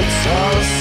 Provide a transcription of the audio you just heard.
it's all